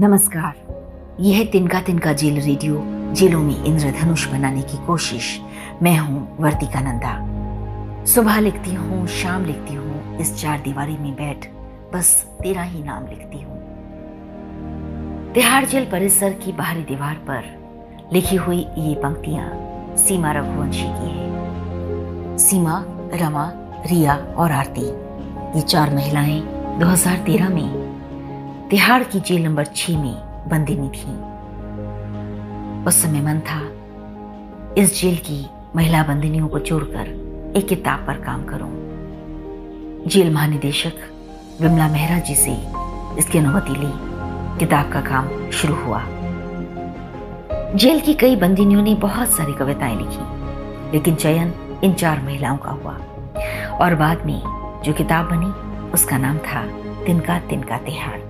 नमस्कार। यह तिनका तिनका जेल रेडियो, जेलों में इंद्रधनुष बनाने की कोशिश। मैं हूँ वर्तिका नंदा सुबह लिखती हूँ, शाम लिखती हूँ, इस चार दीवारी में बैठ, बस तेरा ही नाम लिखती हूँ। तिहाड़ जेल परिसर की बाहरी दीवार पर लिखी हुई ये पंक्तियाँ सीमा रघुवंशी की है। सीमा, रमा, रिया और आरती, ये चार महिलाएँ 2013 में तिहाड़ की जेल नंबर छह में बंदिनी थी। उस समय मन था, इस जेल की महिला बंदिनियों को जोड़कर एक किताब पर काम करूँ। जेल महानिदेशक विमला मेहरा जी से इसकी अनुमति ली। किताब का काम शुरू हुआ। जेल की कई बंदिनियों ने बहुत सारी कविताएँ लिखी, लेकिन चयन इन चार महिलाओं का हुआ। और बाद में जो किताब बनी, उसका नाम था तिनका तिनका तिहाड़।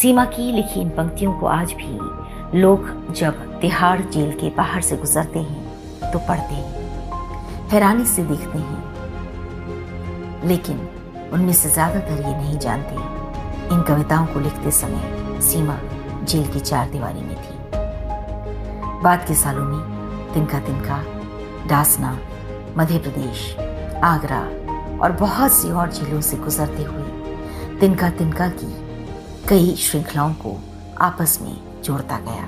सीमा की लिखी इन पंक्तियों को आज भी लोग जब तिहाड़ जेल के बाहर से गुजरते हैं तो पढ़ते हैं, हैरानी से देखते हैं। लेकिन उनमें से ज़्यादातर ये नहीं जानते इन कविताओं को लिखते समय सीमा जेल की चार दीवारी में थी। बाद के सालों में तिनका तिनका, डासना, मध्य प्रदेश, आगरा और बहुत सी और जेलों से गुजरते हुए तिनका तिनका की कई श्रृंखलाओं को आपस में जोड़ता गया।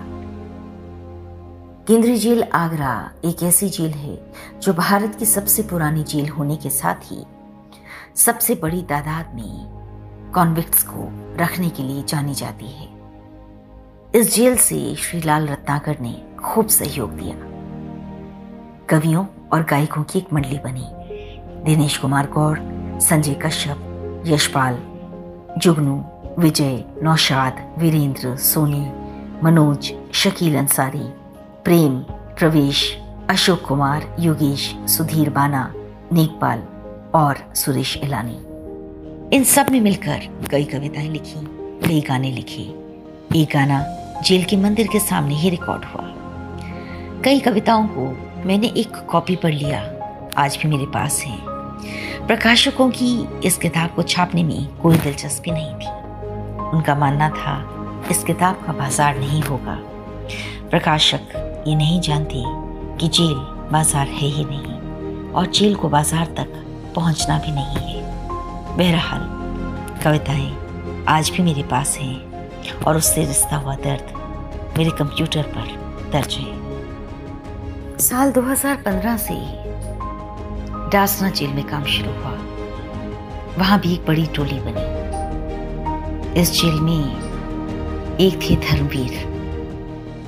केंद्रीय जेल आगरा एक ऐसी जेल है जो भारत की सबसे पुरानी जेल होने के साथ ही सबसे बड़ी तादाद में कॉन्विक्ट्स को रखने के लिए जानी जाती है। इस जेल से श्री लाल रत्नाकर ने खूब सहयोग दिया। कवियों और गायकों की एक मंडली बनी। दिनेश कुमार गौड़ संजय कश्यप, यशपाल, जुगनू विजय, नौशाद, वीरेंद्र, सोनी, मनोज, शकील अंसारी, प्रेम, प्रवेश, अशोक कुमार, योगेश, सुधीर बाना, नेकपाल और सुरेश इलानी। इन सब में मिलकर कई कविताएँ लिखी, कई गाने लिखे। एक गाना जेल के मंदिर के सामने ही रिकॉर्ड हुआ। कई कविताओं को मैंने एक कॉपी पर लिया। आज भी मेरे पास है। प्रकाशकों की इस किताब को छापने में कोई दिलचस्पी नहीं थी। उनका मानना था, इस किताब का बाज़ार नहीं होगा। प्रकाशक ये नहीं जानती कि जेल बाज़ार है ही नहीं और जेल को बाज़ार तक पहुँचना भी नहीं है। बहरहाल, कविताएँ आज भी मेरे पास हैं और उससे रिश्ता हुआ दर्द मेरे कंप्यूटर पर दर्ज है। साल 2015 से डासना जेल में काम शुरू हुआ। वहाँ भी एक बड़ी टोली बनी। इस जेल में एक थे धर्मवीर।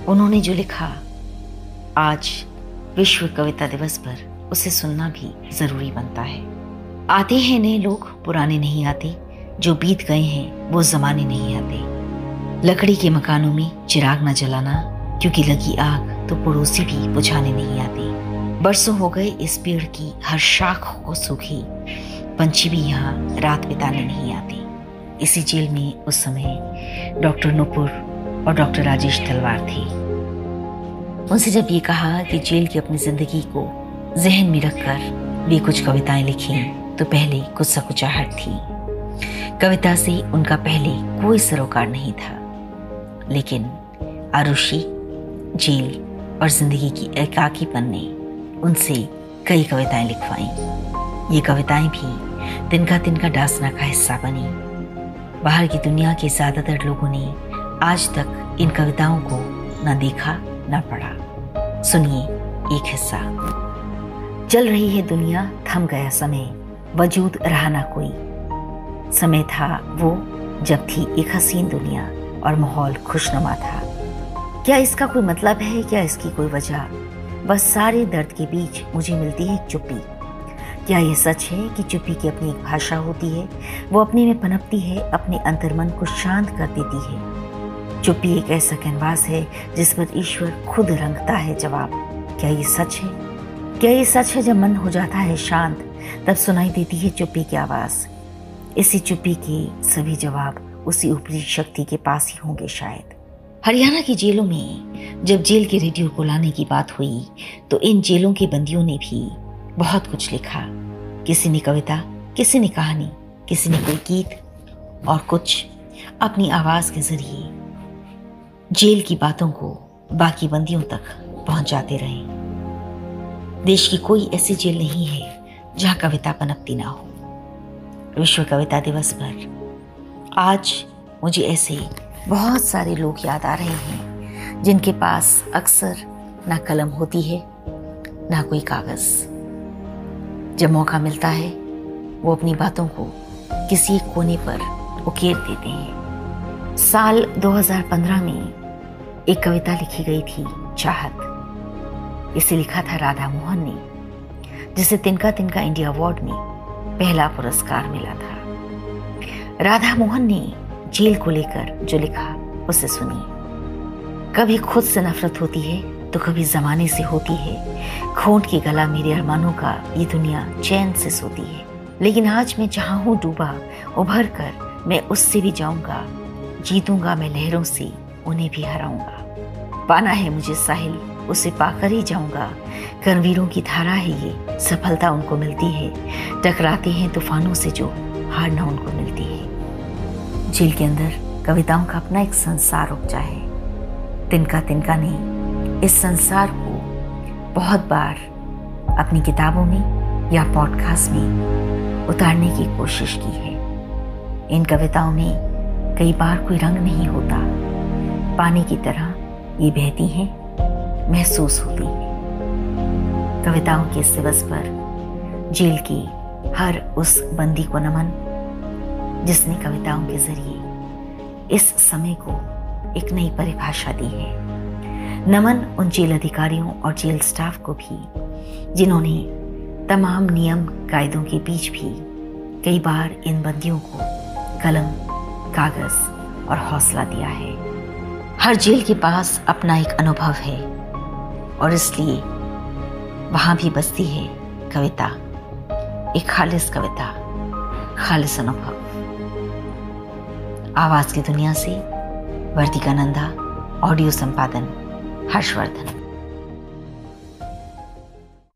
उन्होंने जो लिखा, आज विश्व कविता दिवस पर उसे सुनना भी ज़रूरी बनता है। आते हैं नए लोग, पुराने नहीं आते। जो बीत गए हैं, वो जमाने नहीं आते। लकड़ी के मकानों में चिराग न जलाना, क्योंकि लगी आग तो पड़ोसी भी बुझाने नहीं आते। बरसों हो गए, इस पेड़ की हर शाख को सूखी। पंछी भी यहाँ रात बिताने नहीं आते। इसी जेल में उस समय डॉक्टर नुपुर और डॉक्टर राजेश तलवार थे। उनसे जब ये कहा कि जेल की अपनी ज़िंदगी को जहन में रखकर वे कुछ कविताएँ लिखें तो पहले कुछ सकुचाहट थी। कविता से उनका पहले कोई सरोकार नहीं था। लेकिन आरुषि, जेल और ज़िंदगी की एकाकीपन ने उनसे कई कविताएँ लिखवाई। ये कविताएँ भी तिनका तिनका डासना का हिस्सा बनी। बाहर की दुनिया के ज़्यादातर लोगों ने आज तक इन कविताओं को न देखा, न पढ़ा। सुनिए एक हिस्सा। चल रही है दुनिया, थम गया समय, वजूद रहा ना कोई। समय था वो, जब थी एक हसीन दुनिया और माहौल खुशनुमा था। क्या इसका कोई मतलब है, क्या इसकी कोई वजह? बस सारे दर्द के बीच मुझे मिलती है चुप्पी। क्या ये सच है कि चुप्पी की अपनी एक भाषा होती है? वो अपने में पनपती है, अपने अंतर्मन को शांत कर देती है। चुप्पी एक ऐसा कैनवास है, जिस पर ईश्वर खुद रंगता है जवाब। क्या ये सच है? क्या ये सच है जब मन हो जाता है शांत, तब सुनाई देती है चुप्पी की आवाज़। इसी चुप्पी के सभी जवाब उसी ऊपरी शक्ति के पास ही होंगे शायद। हरियाणा की जेलों में जब जेल के रेडियो को लाने की बात हुई तो इन जेलों के बंदियों ने भी बहुत कुछ लिखा। किसी ने कविता, किसी ने कहानी, किसी ने कोई गीत और कुछ अपनी आवाज़ के ज़रिए जेल की बातों को बाकी बंदियों तक पहुंचाते रहे। देश की कोई ऐसी जेल नहीं है जहाँ कविता पनपती ना हो। विश्व कविता दिवस पर आज मुझे ऐसे बहुत सारे लोग याद आ रहे हैं, जिनके पास अक्सर ना कलम होती है, ना कोई कागज़। जब मौका मिलता है, वो अपनी बातों को किसी कोने पर उकेर देते हैं। साल 2015 में एक कविता लिखी गई थी, चाहत। इसे लिखा था राधा मोहन ने, जिसे तिनका तिनका इंडिया अवार्ड में पहला पुरस्कार मिला था। राधा मोहन ने जेल को लेकर जो लिखा, उसे सुनी कभी खुद से नफरत होती है तो कभी जमाने से होती है। खोट की गला मेरे अरमानों का ये दुनिया चैन से सोती है। लेकिन आज मैं जहाँ हूँ डूबा, उभर कर मैं उससे भी जाऊँगा। जीतूँगा मैं लहरों से, उन्हें भी हराऊँगा। पाना है मुझे साहिल, उसे पाकर ही जाऊँगा। करवीरों की धारा है ये, सफलता उनको मिलती है। टकराते हैं तूफानों से जो हारना उनको मिलती है। जेल के अंदर कविताओं का अपना एक संसार उपजा है। तिनका तिनका ने इस संसार को बहुत बार अपनी किताबों में या पॉडकास्ट में उतारने की कोशिश की है। इन कविताओं में कई बार कोई रंग नहीं होता। पानी की तरह ये बहती हैं, महसूस होती हैं। कविताओं के इस दिवस पर जेल की हर उस बंदी को नमन, जिसने कविताओं के ज़रिए इस समय को एक नई परिभाषा दी है। नमन उन जेल अधिकारियों और जेल स्टाफ को भी, जिन्होंने तमाम नियम कायदों के बीच भी कई बार इन बंदियों को कलम, कागज़ और हौसला दिया है। हर जेल के पास अपना एक अनुभव है, और इसलिए वहाँ भी बसती है कविता, एक खालिस कविता, खालिस अनुभव। आवाज़ की दुनिया से वर्तिका नंदा, ऑडियो संपादन। हर्षवर्धन।